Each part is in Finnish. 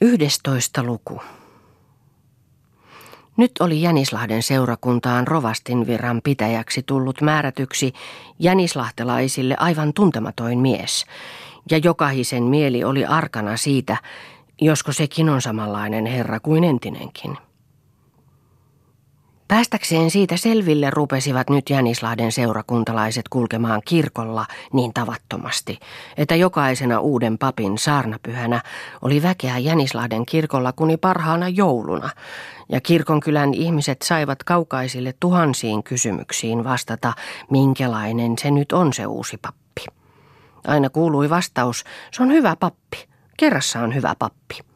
Yhdestoista luku. Nyt oli Jänislahden seurakuntaan rovastin viran pitäjäksi tullut määrätyksi jänislahtelaisille aivan tuntematoin mies, ja jokaisen mieli oli arkana siitä, josko sekin on samanlainen herra kuin entinenkin. Päästäkseen siitä selville rupesivat nyt Jänislahden seurakuntalaiset kulkemaan kirkolla niin tavattomasti, että jokaisena uuden papin saarnapyhänä oli väkeä Jänislahden kirkolla kuni parhaana jouluna, ja kirkonkylän ihmiset saivat kaukaisille tuhansiin kysymyksiin vastata, minkälainen se nyt on se uusi pappi. Aina kuului vastaus, se on hyvä pappi, kerrassaan hyvä pappi.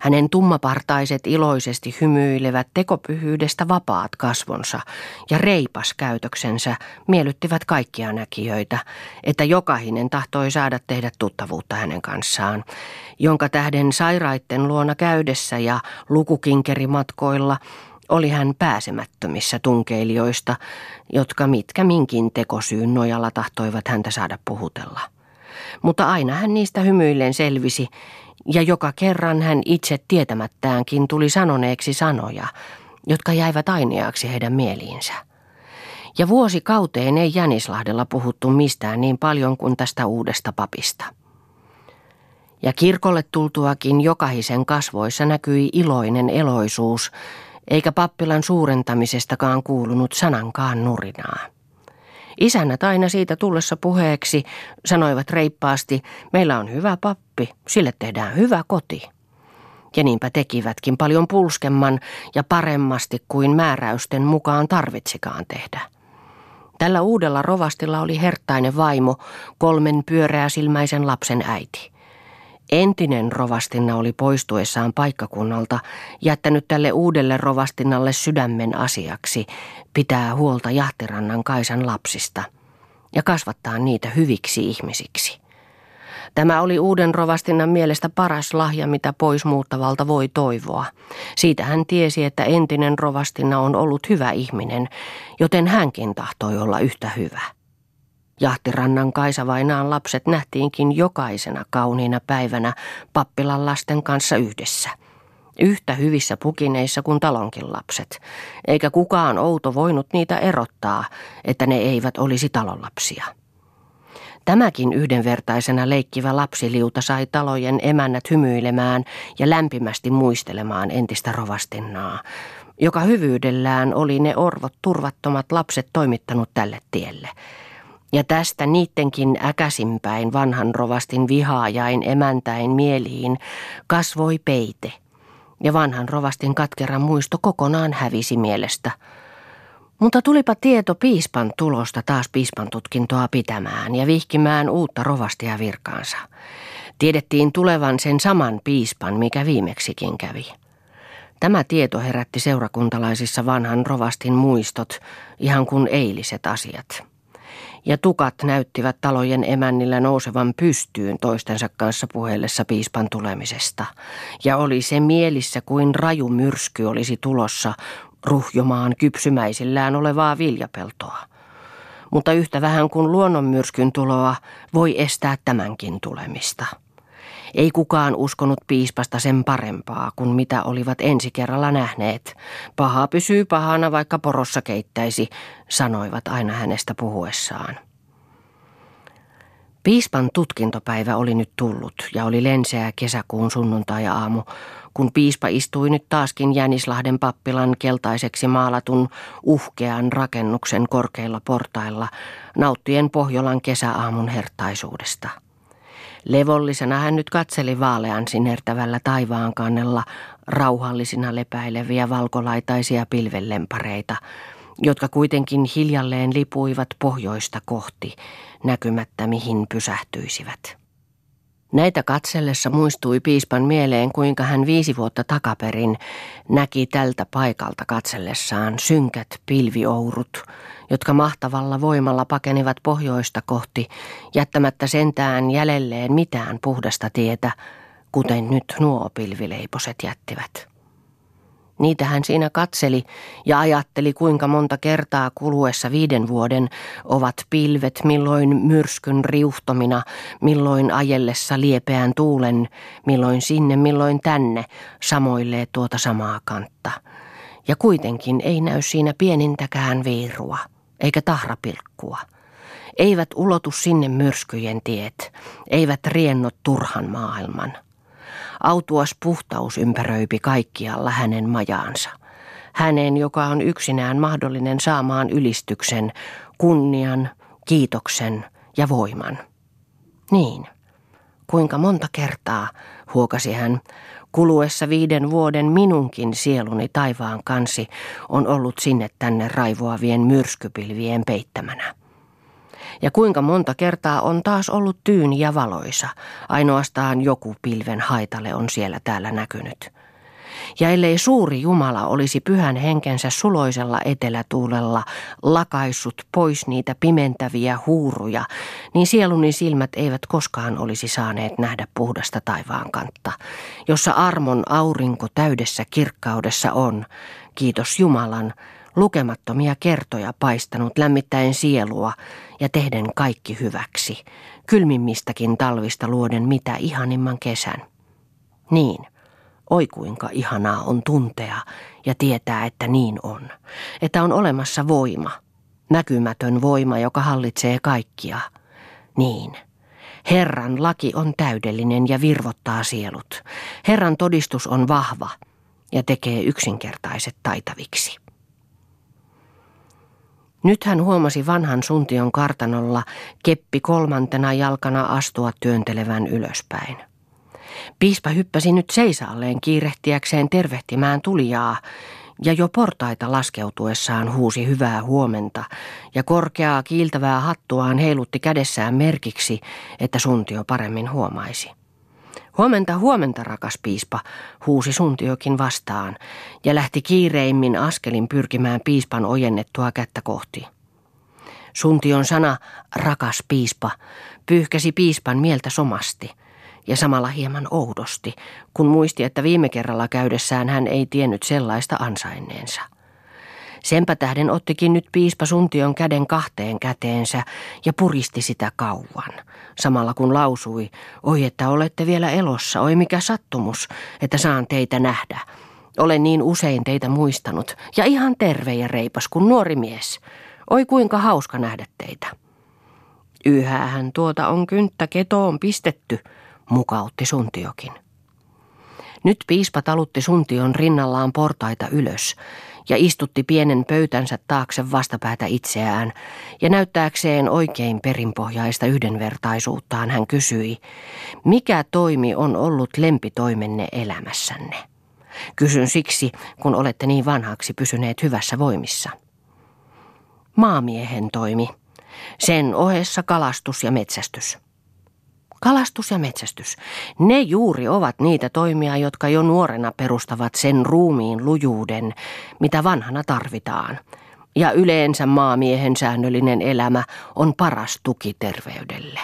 Hänen tummapartaiset iloisesti hymyilevät tekopyhyydestä vapaat kasvonsa ja reipas käytöksensä miellyttivät kaikkia näkijöitä, että jokainen tahtoi saada tehdä tuttavuutta hänen kanssaan, jonka tähden sairaitten luona käydessä ja lukukinkerimatkoilla oli hän pääsemättömissä tunkeilijoista, jotka mitkä minkin tekosyyn nojalla tahtoivat häntä saada puhutella. Mutta aina hän niistä hymyillen selvisi, ja joka kerran hän itse tietämättäänkin tuli sanoneeksi sanoja, jotka jäivät aineaksi heidän mieliinsä. Ja vuosi kauteen ei Jänislahdella puhuttu mistään niin paljon kuin tästä uudesta papista. Ja kirkolle tultuakin jokaisen kasvoissa näkyi iloinen eloisuus, eikä pappilan suurentamisestakaan kuulunut sanankaan nurinaa. Isännät aina siitä tullessa puheeksi sanoivat reippaasti, meillä on hyvä pappi, sille tehdään hyvä koti. Ja niinpä tekivätkin paljon pulskemman ja paremmasti kuin määräysten mukaan tarvitsikaan tehdä. Tällä uudella rovastilla oli herttainen vaimo, kolmen pyöreäsilmäisen lapsen äiti. Entinen rovastinna oli poistuessaan paikkakunnalta jättänyt tälle uudelle rovastinnalle sydämen asiaksi pitää huolta Jahtirannan Kaisan lapsista ja kasvattaa niitä hyviksi ihmisiksi. Tämä oli uuden rovastinnan mielestä paras lahja, mitä poismuuttavalta voi toivoa. Siitä hän tiesi, että entinen rovastinna on ollut hyvä ihminen, joten hänkin tahtoi olla yhtä hyvä. Jahtirannan Kaisavainaan lapset nähtiinkin jokaisena kauniina päivänä pappilan lasten kanssa yhdessä. Yhtä hyvissä pukineissa kuin talonkin lapset, eikä kukaan outo voinut niitä erottaa, että ne eivät olisi talonlapsia. Tämäkin yhdenvertaisena leikkivä lapsiliuta sai talojen emännät hymyilemään ja lämpimästi muistelemaan entistä rovastinnaa, joka hyvyydellään oli ne orvot turvattomat lapset toimittanut tälle tielle – ja tästä niittenkin äkäsimpäin vanhan rovastin vihaajain emäntäin mieliin kasvoi peite, ja vanhan rovastin katkeran muisto kokonaan hävisi mielestä. Mutta tulipa tieto piispan tulosta taas piispan tutkintoa pitämään ja vihkimään uutta rovastia virkaansa. Tiedettiin tulevan sen saman piispan, mikä viimeksikin kävi. Tämä tieto herätti seurakuntalaisissa vanhan rovastin muistot, ihan kuin eiliset asiat ja tukat näyttivät talojen emännillä nousevan pystyyn toistensa kanssa puheellessa piispan tulemisesta. Ja oli se mielissä kuin raju myrsky olisi tulossa ruhjomaan kypsymäisillään olevaa viljapeltoa. Mutta yhtä vähän kuin luonnonmyrskyn tuloa voi estää tämänkin tulemista. Ei kukaan uskonut piispasta sen parempaa kuin mitä olivat ensi kerralla nähneet. Paha pysyy pahana, vaikka porossa keittäisi, sanoivat aina hänestä puhuessaan. Piispan tutkintopäivä oli nyt tullut ja oli lenseä kesäkuun sunnuntai-aamu, kun piispa istui nyt taaskin Jänislahden pappilan keltaiseksi maalatun uhkean rakennuksen korkeilla portailla, nauttien Pohjolan kesäaamun hertaisuudesta. Levollisena hän nyt katseli vaalean sinertävällä taivaan kannella rauhallisina lepäileviä valkolaitaisia pilvellempareita, jotka kuitenkin hiljalleen lipuivat pohjoista kohti, näkymättä mihin pysähtyisivät. Näitä katsellessa muistui piispan mieleen, kuinka hän viisi vuotta takaperin näki tältä paikalta katsellessaan synkät pilviourut, jotka mahtavalla voimalla pakenivat pohjoista kohti, jättämättä sentään jäljelleen mitään puhdasta tietä, kuten nyt nuo pilvileiposet jättivät. Niitä hän siinä katseli ja ajatteli, kuinka monta kertaa kuluessa viiden vuoden ovat pilvet milloin myrskyn riuhtomina, milloin ajellessa liepeään tuulen, milloin sinne, milloin tänne, samoillee tuota samaa kantta. Ja kuitenkin ei näy siinä pienintäkään viirua, eikä tahrapilkkua. Eivät ulotu sinne myrskyjen tiet, eivät riennot turhan maailman. Autuas puhtaus ympäröipi kaikkialla hänen majaansa. Hänen, joka on yksinään mahdollinen saamaan ylistyksen, kunnian, kiitoksen ja voiman. Niin, kuinka monta kertaa, huokasi hän, kuluessa viiden vuoden minunkin sieluni taivaan kansi on ollut sinne tänne raivoavien myrskypilvien peittämänä. Ja kuinka monta kertaa on taas ollut tyyni ja valoisa, ainoastaan joku pilven haitale on siellä täällä näkynyt. Ja ellei suuri Jumala olisi pyhän henkensä suloisella etelätuulella lakaissut pois niitä pimentäviä huuruja, niin sieluni silmät eivät koskaan olisi saaneet nähdä puhdasta taivaan kantta, jossa armon aurinko täydessä kirkkaudessa on, kiitos Jumalan, lukemattomia kertoja paistanut lämmittäen sielua ja tehden kaikki hyväksi, kylmimmistäkin talvista luoden mitä ihanimman kesän. Niin, oi kuinka ihanaa on tuntea ja tietää, että niin on, että on olemassa voima, näkymätön voima, joka hallitsee kaikkia. Niin. Herran laki on täydellinen ja virvottaa sielut. Herran todistus on vahva ja tekee yksinkertaiset taitaviksi. Nyt hän huomasi vanhan suntion kartanolla keppi kolmantena jalkana astua työntelevän ylöspäin. Piispa hyppäsi nyt seisaalleen kiirehtiäkseen tervehtimään tulijaa, ja jo portaita laskeutuessaan huusi hyvää huomenta, ja korkeaa kiiltävää hattuaan heilutti kädessään merkiksi, että suntio paremmin huomaisi. Huomenta, huomenta, rakas piispa, huusi suntiokin vastaan ja lähti kiireimmin askelin pyrkimään piispan ojennettua kättä kohti. Suntion sana, rakas piispa, pyyhkäsi piispan mieltä somasti ja samalla hieman oudosti, kun muisti, että viime kerralla käydessään hän ei tiennyt sellaista ansainneensa. Senpä tähden ottikin nyt piispa Suntion käden kahteen käteensä ja puristi sitä kauan, samalla kun lausui, oi että olette vielä elossa, oi mikä sattumus, että saan teitä nähdä. Olen niin usein teitä muistanut ja ihan terve ja reipas kuin nuori mies. Oi kuinka hauska nähdä teitä. Yhähän tuota on kynttä ketoon pistetty, mukautti Suntiokin. Nyt piispa talutti Suntion rinnallaan portaita ylös ja istutti pienen pöytänsä taakse vastapäätä itseään, ja näyttääkseen oikein perinpohjaista yhdenvertaisuuttaan hän kysyi, mikä toimi on ollut lempitoimenne elämässänne? Kysyn siksi, kun olette niin vanhaksi pysyneet hyvässä voimissa. Maamiehen toimi. Sen ohessa kalastus ja metsästys. Kalastus ja metsästys, ne juuri ovat niitä toimia, jotka jo nuorena perustavat sen ruumiin lujuuden, mitä vanhana tarvitaan. Ja yleensä maamiehen säännöllinen elämä on paras tuki terveydelle.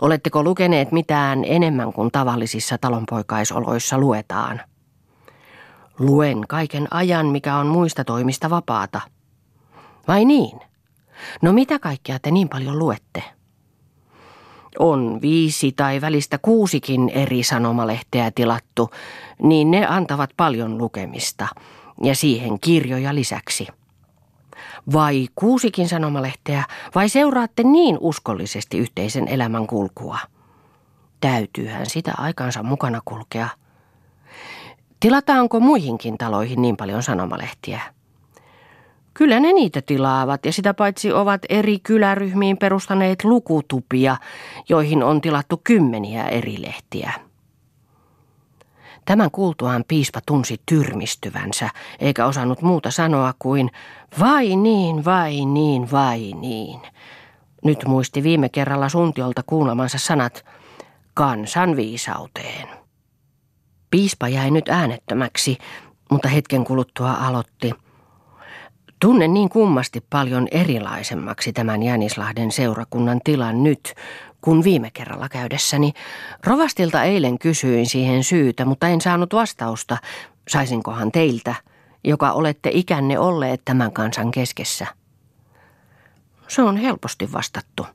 Oletteko lukeneet mitään enemmän kuin tavallisissa talonpoikaisoloissa luetaan? Luen kaiken ajan, mikä on muista toimista vapaata. Vai niin? No mitä kaikkea te niin paljon luette? On viisi tai välistä kuusikin eri sanomalehteä tilattu, niin ne antavat paljon lukemista ja siihen kirjoja lisäksi. Vai kuusikin sanomalehteä, vai seuraatte niin uskollisesti yhteisen elämän kulkua? Täytyyhän sitä aikansa mukana kulkea. Tilataanko muihinkin taloihin niin paljon sanomalehtiä? Kyllä ne niitä tilaavat ja sitä paitsi ovat eri kyläryhmiin perustaneet lukutupia, joihin on tilattu kymmeniä eri lehtiä. Tämän kuultuaan piispa tunsi tyrmistyvänsä, eikä osannut muuta sanoa kuin vai niin, vai niin, vai niin. Nyt muisti viime kerralla suntiolta kuulemansa sanat kansan viisauteen. Piispa jäi nyt äänettömäksi, mutta hetken kuluttua aloitti – Tunnen niin kummasti paljon erilaisemmaksi tämän Jänislahden seurakunnan tilan nyt, kun viime kerralla käydessäni. Rovastilta eilen kysyin siihen syytä, mutta en saanut vastausta. Saisinkohan teiltä, joka olette ikänne olleet tämän kansan keskessä? Se on helposti vastattu.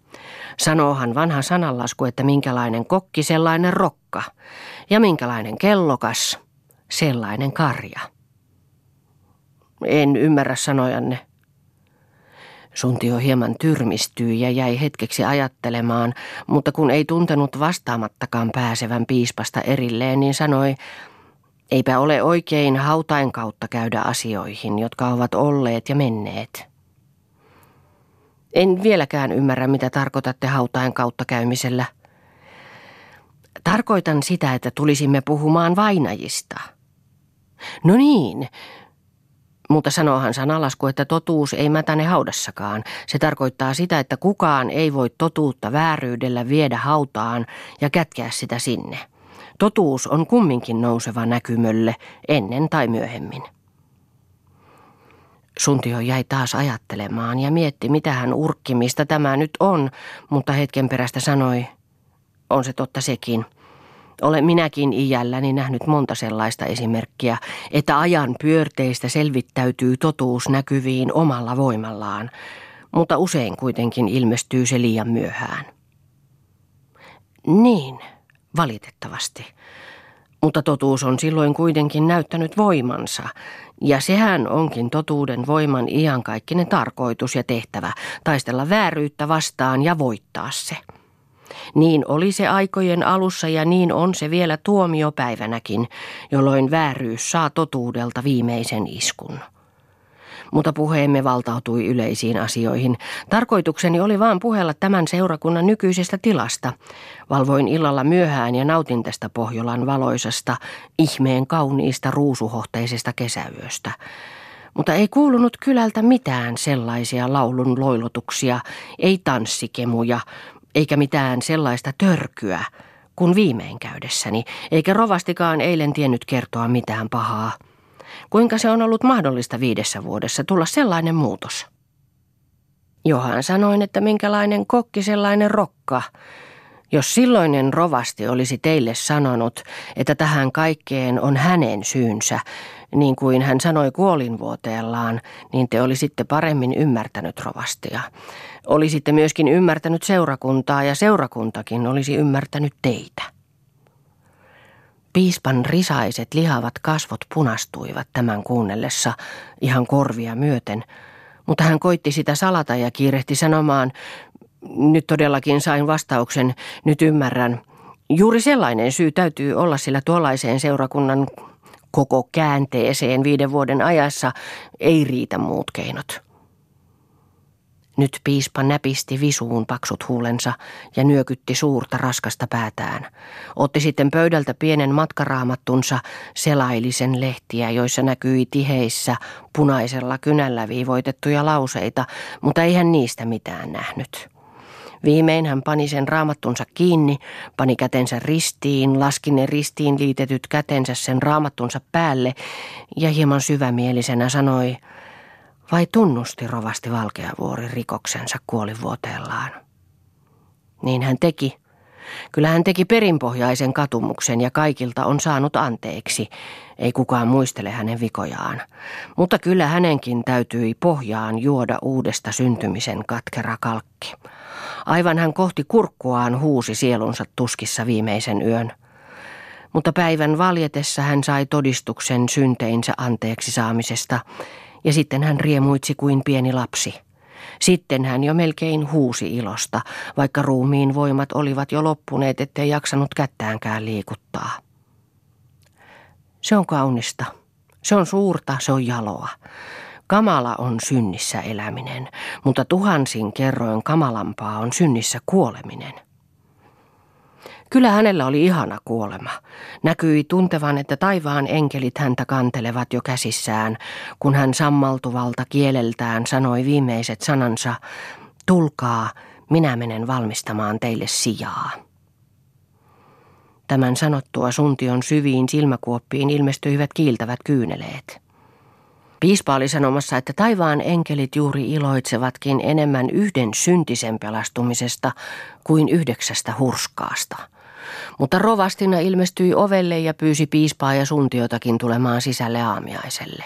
Sanoohan vanha sananlasku, että minkälainen kokki, sellainen rokka. Ja minkälainen kellokas, sellainen karja. En ymmärrä sanojanne. Suntio hieman tyrmistyi ja jäi hetkeksi ajattelemaan, mutta kun ei tuntenut vastaamattakaan pääsevän piispasta erilleen, niin sanoi, eipä ole oikein hautain kautta käydä asioihin, jotka ovat olleet ja menneet. En vieläkään ymmärrä, mitä tarkoitatte hautain kautta käymisellä. Tarkoitan sitä, että tulisimme puhumaan vainajista. No niin, mutta sanoohan sanalasku, että totuus ei mätäne haudassakaan. Se tarkoittaa sitä, että kukaan ei voi totuutta vääryydellä viedä hautaan ja kätkeä sitä sinne. Totuus on kumminkin nouseva näkymölle ennen tai myöhemmin. Suntio jäi taas ajattelemaan ja mietti, mitä hän urkkimista tämä nyt on, mutta hetken perästä sanoi, on se totta sekin – olen minäkin iälläni nähnyt monta sellaista esimerkkiä, että ajan pyörteistä selvittäytyy totuus näkyviin omalla voimallaan, mutta usein kuitenkin ilmestyy se liian myöhään. Niin, valitettavasti. Mutta totuus on silloin kuitenkin näyttänyt voimansa, ja sehän onkin totuuden voiman iankaikkinen tarkoitus ja tehtävä, taistella vääryyttä vastaan ja voittaa se. Niin oli se aikojen alussa ja niin on se vielä tuomiopäivänäkin, jolloin vääryys saa totuudelta viimeisen iskun. Mutta puheemme valtautui yleisiin asioihin. Tarkoitukseni oli vaan puhella tämän seurakunnan nykyisestä tilasta. Valvoin illalla myöhään ja nautin tästä Pohjolan valoisasta, ihmeen kauniista ruusuhohteisesta kesäyöstä. Mutta ei kuulunut kylältä mitään sellaisia laulun loilotuksia, ei tanssikemuja, eikä mitään sellaista törkyä kuin viimein käydessäni, eikä rovastikaan eilen tiennyt kertoa mitään pahaa. Kuinka se on ollut mahdollista viidessä vuodessa tulla sellainen muutos? Johan sanoin, että minkälainen kokki sellainen rokka. Jos silloinen rovasti olisi teille sanonut, että tähän kaikkeen on hänen syynsä, niin kuin hän sanoi kuolinvuoteellaan, niin te olisitte paremmin ymmärtänyt rovastia. Olisitte myöskin ymmärtänyt seurakuntaa ja seurakuntakin olisi ymmärtänyt teitä. Piispan risaiset lihavat kasvot punastuivat tämän kuunnellessa ihan korvia myöten, mutta hän koitti sitä salata ja kiirehti sanomaan, nyt todellakin sain vastauksen, nyt ymmärrän. Juuri sellainen syy täytyy olla sillä tuollaiseen seurakunnan koko käänteeseen viiden vuoden ajassa ei riitä muut keinot. Nyt piispa näpisti visuun paksut huulensa ja nyökytti suurta raskasta päätään. Otti sitten pöydältä pienen matkaraamattunsa, selailisen lehtiä, joissa näkyi tiheissä punaisella kynällä viivoitettuja lauseita, mutta ei hän niistä mitään nähnyt. Viimein hän pani sen raamattunsa kiinni, pani kätensä ristiin, laski ne ristiin liitetyt kätensä sen raamattunsa päälle ja hieman syvämielisenä sanoi, vai tunnusti rovasti Valkeavuori rikoksensa kuolivuoteellaan? Niin hän teki. Kyllä hän teki perinpohjaisen katumuksen ja kaikilta on saanut anteeksi. Ei kukaan muistele hänen vikojaan. Mutta kyllä hänenkin täytyi pohjaan juoda uudesta syntymisen katkera kalkki. Aivan hän kohti kurkkuaan huusi sielunsa tuskissa viimeisen yön. Mutta päivän valjetessa hän sai todistuksen synteinsä anteeksi saamisesta, ja sitten hän riemuitsi kuin pieni lapsi. Sitten hän jo melkein huusi ilosta, vaikka ruumiin voimat olivat jo loppuneet, ettei jaksanut kättäänkään liikuttaa. Se on kaunista. Se on suurta, se on jaloa. Kamala on synnissä eläminen, mutta tuhansin kerroin kamalampaa on synnissä kuoleminen. Kyllä hänellä oli ihana kuolema. Näkyi tuntevan, että taivaan enkelit häntä kantelevat jo käsissään, kun hän sammaltuvalta kieleltään sanoi viimeiset sanansa, tulkaa, minä menen valmistamaan teille sijaa. Tämän sanottua suntion syviin silmäkuoppiin ilmestyivät kiiltävät kyyneleet. Piispa oli sanomassa, että taivaan enkelit juuri iloitsevatkin enemmän yhden syntisen pelastumisesta kuin yhdeksästä hurskaasta. Mutta rovastina ilmestyi ovelle ja pyysi piispaa ja suntiotakin tulemaan sisälle aamiaiselle.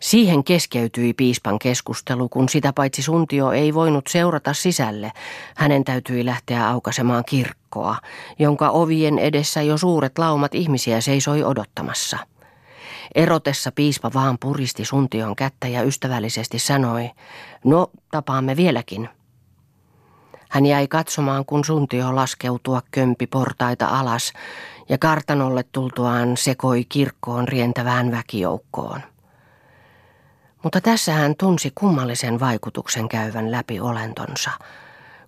Siihen keskeytyi piispan keskustelu, kun sitä paitsi suntio ei voinut seurata sisälle. Hänen täytyi lähteä aukasemaan kirkkoa, jonka ovien edessä jo suuret laumat ihmisiä seisoi odottamassa. Erotessa piispa vaan puristi suntion kättä ja ystävällisesti sanoi, no tapaamme vieläkin. Hän jäi katsomaan, kun suntio laskeutua kömpi portaita alas ja kartanolle tultuaan sekoi kirkkoon rientävään väkijoukkoon. Mutta tässä hän tunsi kummallisen vaikutuksen käyvän läpi olentonsa,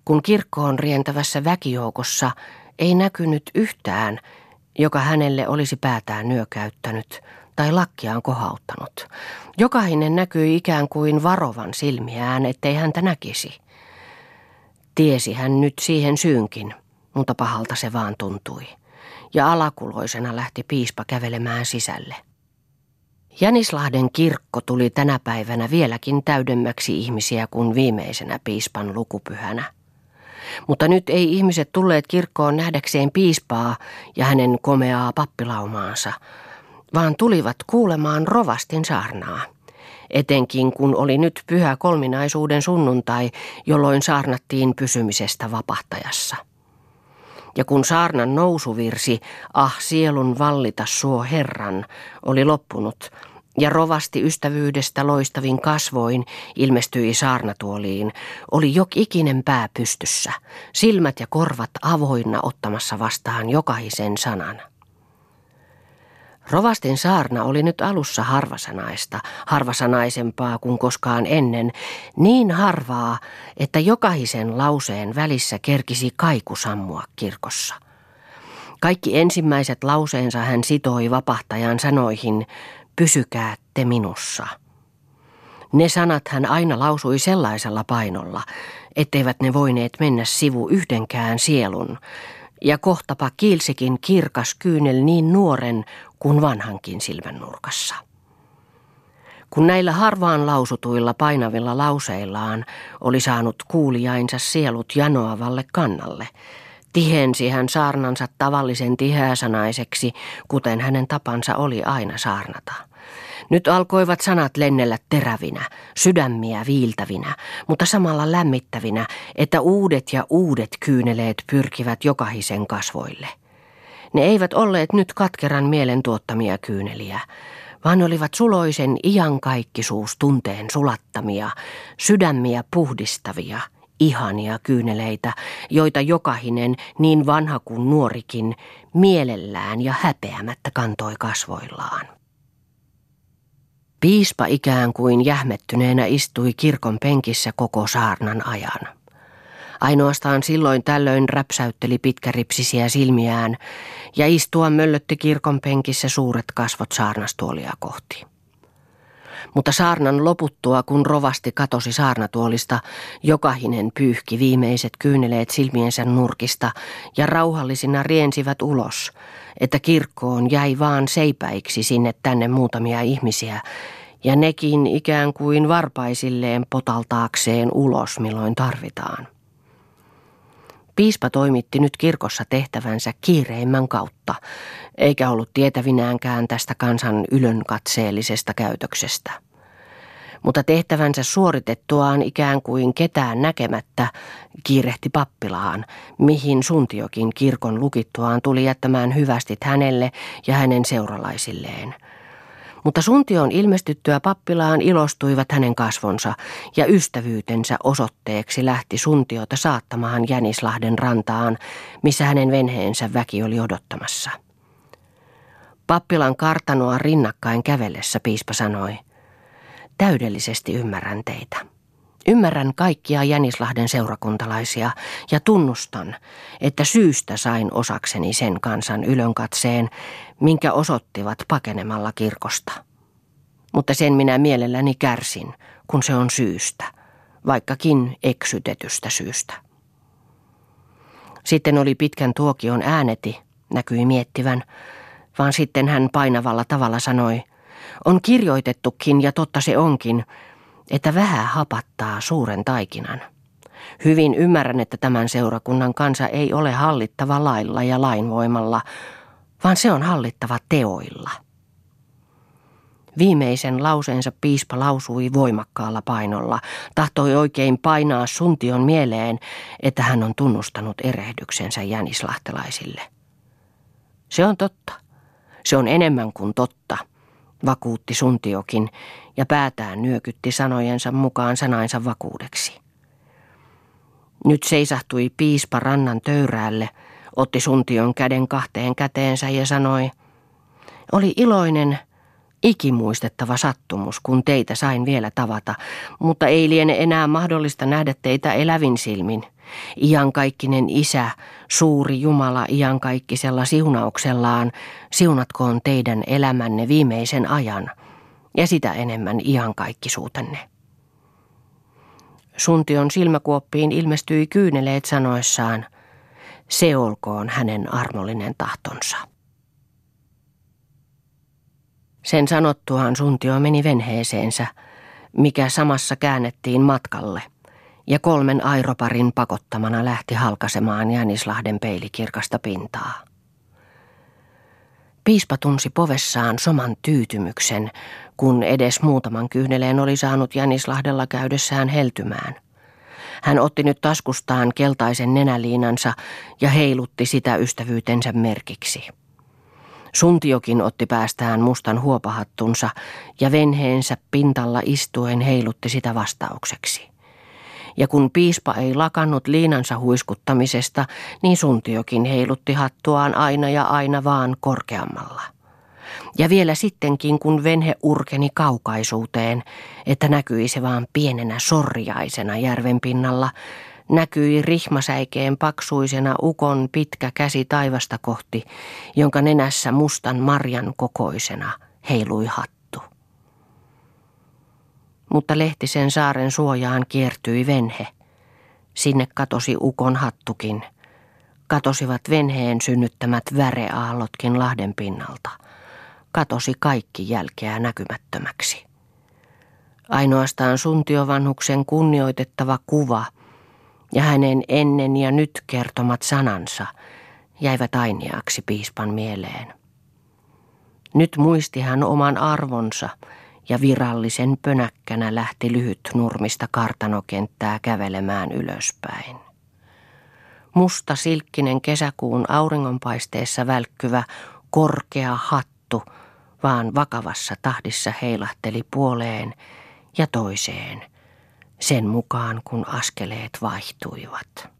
kun kirkkoon rientävässä väkijoukossa ei näkynyt yhtään, joka hänelle olisi päätään nyökäyttänyt tai lakkiaan kohauttanut. Jokainen näkyi ikään kuin varovan silmiään, ettei häntä näkisi. Tiesi hän nyt siihen syynkin, mutta pahalta se vaan tuntui. Ja alakuloisena lähti piispa kävelemään sisälle. Jänislahden kirkko tuli tänä päivänä vieläkin täydemmäksi ihmisiä kuin viimeisenä piispan lukupyhänä. Mutta nyt ei ihmiset tulleet kirkkoon nähdäkseen piispaa ja hänen komeaa pappilaumaansa, vaan tulivat kuulemaan rovastin saarnaa. Etenkin kun oli nyt pyhä kolminaisuuden sunnuntai, jolloin saarnattiin pysymisestä vapahtajassa. Ja kun saarnan nousuvirsi, ah sielun vallita suo Herran, oli loppunut, ja rovasti ystävyydestä loistavin kasvoin ilmestyi saarnatuoliin, oli jok ikinen pää pystyssä, silmät ja korvat avoinna ottamassa vastaan jokaisen sanan. Rovastin saarna oli nyt alussa harvasanaista, harvasanaisempaa kuin koskaan ennen, niin harvaa, että jokaisen lauseen välissä kerkisi kaiku sammua kirkossa. Kaikki ensimmäiset lauseensa hän sitoi vapahtajan sanoihin, pysykää te minussa. Ne sanat hän aina lausui sellaisella painolla, etteivät ne voineet mennä sivu yhdenkään sielun, ja kohtapa kiilsikin kirkas kyynel niin nuoren kuin vanhankin silmän nurkassa. Kun näillä harvaan lausutuilla painavilla lauseillaan oli saanut kuulijainsa sielut janoavalle kannalle, tihensi hän saarnansa tavallisen tiheäsanaiseksi, kuten hänen tapansa oli aina saarnata. Nyt alkoivat sanat lennellä terävinä, sydämiä viiltävinä, mutta samalla lämmittävinä, että uudet ja uudet kyyneleet pyrkivät jokaisen kasvoille. Ne eivät olleet nyt katkeran mielen tuottamia kyyneliä, vaan olivat suloisen iankaikkisuus tunteen sulattamia, sydämiä puhdistavia, ihania kyyneleitä, joita jokahinen, niin vanha kuin nuorikin, mielellään ja häpeämättä kantoi kasvoillaan. Piispa ikään kuin jähmettyneenä istui kirkon penkissä koko saarnan ajan. Ainoastaan silloin tällöin räpsäytteli pitkäripsisiä silmiään ja istua möllötti kirkon penkissä suuret kasvot saarnastuolia kohti. Mutta saarnan loputtua, kun rovasti katosi saarnatuolista, jokahinen pyyhki viimeiset kyyneleet silmiensä nurkista ja rauhallisina riensivät ulos, että kirkkoon jäi vaan seipäiksi sinne tänne muutamia ihmisiä, ja nekin ikään kuin varpaisilleen potaltaakseen ulos, milloin tarvitaan. Piispa toimitti nyt kirkossa tehtävänsä kiireimmän kautta, eikä ollut tietävinäänkään tästä kansan ylonkatseellisesta käytöksestä. Mutta tehtävänsä suoritettuaan ikään kuin ketään näkemättä kiirehti pappilaan, mihin suntiokin kirkon lukittuaan tuli jättämään hyvästit hänelle ja hänen seuralaisilleen – mutta Suntion ilmestyttyä pappilaan ilostuivat hänen kasvonsa ja ystävyytensä osoitteeksi lähti Suntiota saattamaan Jänislahden rantaan, missä hänen venheensä väki oli odottamassa. Pappilan kartanoa rinnakkain kävellessä piispa sanoi, täydellisesti ymmärrän teitä. Ymmärrän kaikkia Jänislahden seurakuntalaisia ja tunnustan, että syystä sain osakseni sen kansan ylönkatseen, minkä osoittivat pakenemalla kirkosta. Mutta sen minä mielelläni kärsin, kun se on syystä, vaikkakin eksytetystä syystä. Sitten oli pitkän tuokion ääneti, näkyi miettivän, vaan sitten hän painavalla tavalla sanoi, On kirjoitettukin, ja totta se onkin, että vähän hapattaa suuren taikinan. Hyvin ymmärrän, että tämän seurakunnan kansa ei ole hallittava lailla ja lainvoimalla, vaan se on hallittava teoilla. Viimeisen lauseensa piispa lausui voimakkaalla painolla, tahtoi oikein painaa suntion mieleen, että hän on tunnustanut erehdyksensä jänislahtelaisille. Se on totta. Se on enemmän kuin totta, vakuutti suntiokin ja päätään nyökytti sanojensa mukaan sanainsa vakuudeksi. Nyt seisahtui piispa rannan töyräälle, otti suntion käden kahteen käteensä ja sanoi, oli iloinen, ikimuistettava sattumus, kun teitä sain vielä tavata, mutta ei liene enää mahdollista nähdä teitä elävin silmin. Iankaikkinen isä, suuri Jumala iankaikkisella siunauksellaan, siunatkoon teidän elämänne viimeisen ajan ja sitä enemmän iankaikkisuutenne. Suntion silmäkuoppiin ilmestyi kyyneleet sanoessaan, se olkoon hänen armollinen tahtonsa. Sen sanottuaan Suntio meni venheeseensä, mikä samassa käännettiin matkalle, ja kolmen airoparin pakottamana lähti halkasemaan Jänislahden peilikirkasta pintaa. Piispa tunsi povessaan soman tyytymyksen, kun edes muutaman kyhneleen oli saanut Jänislahdella käydessään heltymään. Hän otti nyt taskustaan keltaisen nenäliinansa ja heilutti sitä ystävyytensä merkiksi. Suntiokin otti päästään mustan huopahattunsa ja venheensä pintalla istuen heilutti sitä vastaukseksi. Ja kun piispa ei lakannut liinansa huiskuttamisesta, niin Suntiokin heilutti hattuaan aina ja aina vaan korkeammalla. Ja vielä sittenkin, kun venhe urkeni kaukaisuuteen, että näkyi se vaan pienenä sorjaisena järven pinnalla, näkyi rihmasäikeen paksuisena ukon pitkä käsi taivasta kohti, jonka nenässä mustan marjan kokoisena heilui hattu. Mutta Lehtisen saaren suojaan kiertyi venhe. Sinne katosi ukon hattukin. Katosivat venheen synnyttämät väreaallotkin lahden pinnalta. Katosi kaikki jälkeä näkymättömäksi. Ainoastaan suntiovanhuksen kunnioitettava kuva – ja hänen ennen ja nyt kertomat sanansa jäivät ainiaksi piispan mieleen. Nyt muisti hän oman arvonsa ja virallisen pönäkkänä lähti lyhyt nurmista kartanokenttää kävelemään ylöspäin. Musta silkkinen kesäkuun auringonpaisteessa välkkyvä korkea hattu vaan vakavassa tahdissa heilahteli puoleen ja toiseen – sen mukaan kun askeleet vaihtuivat.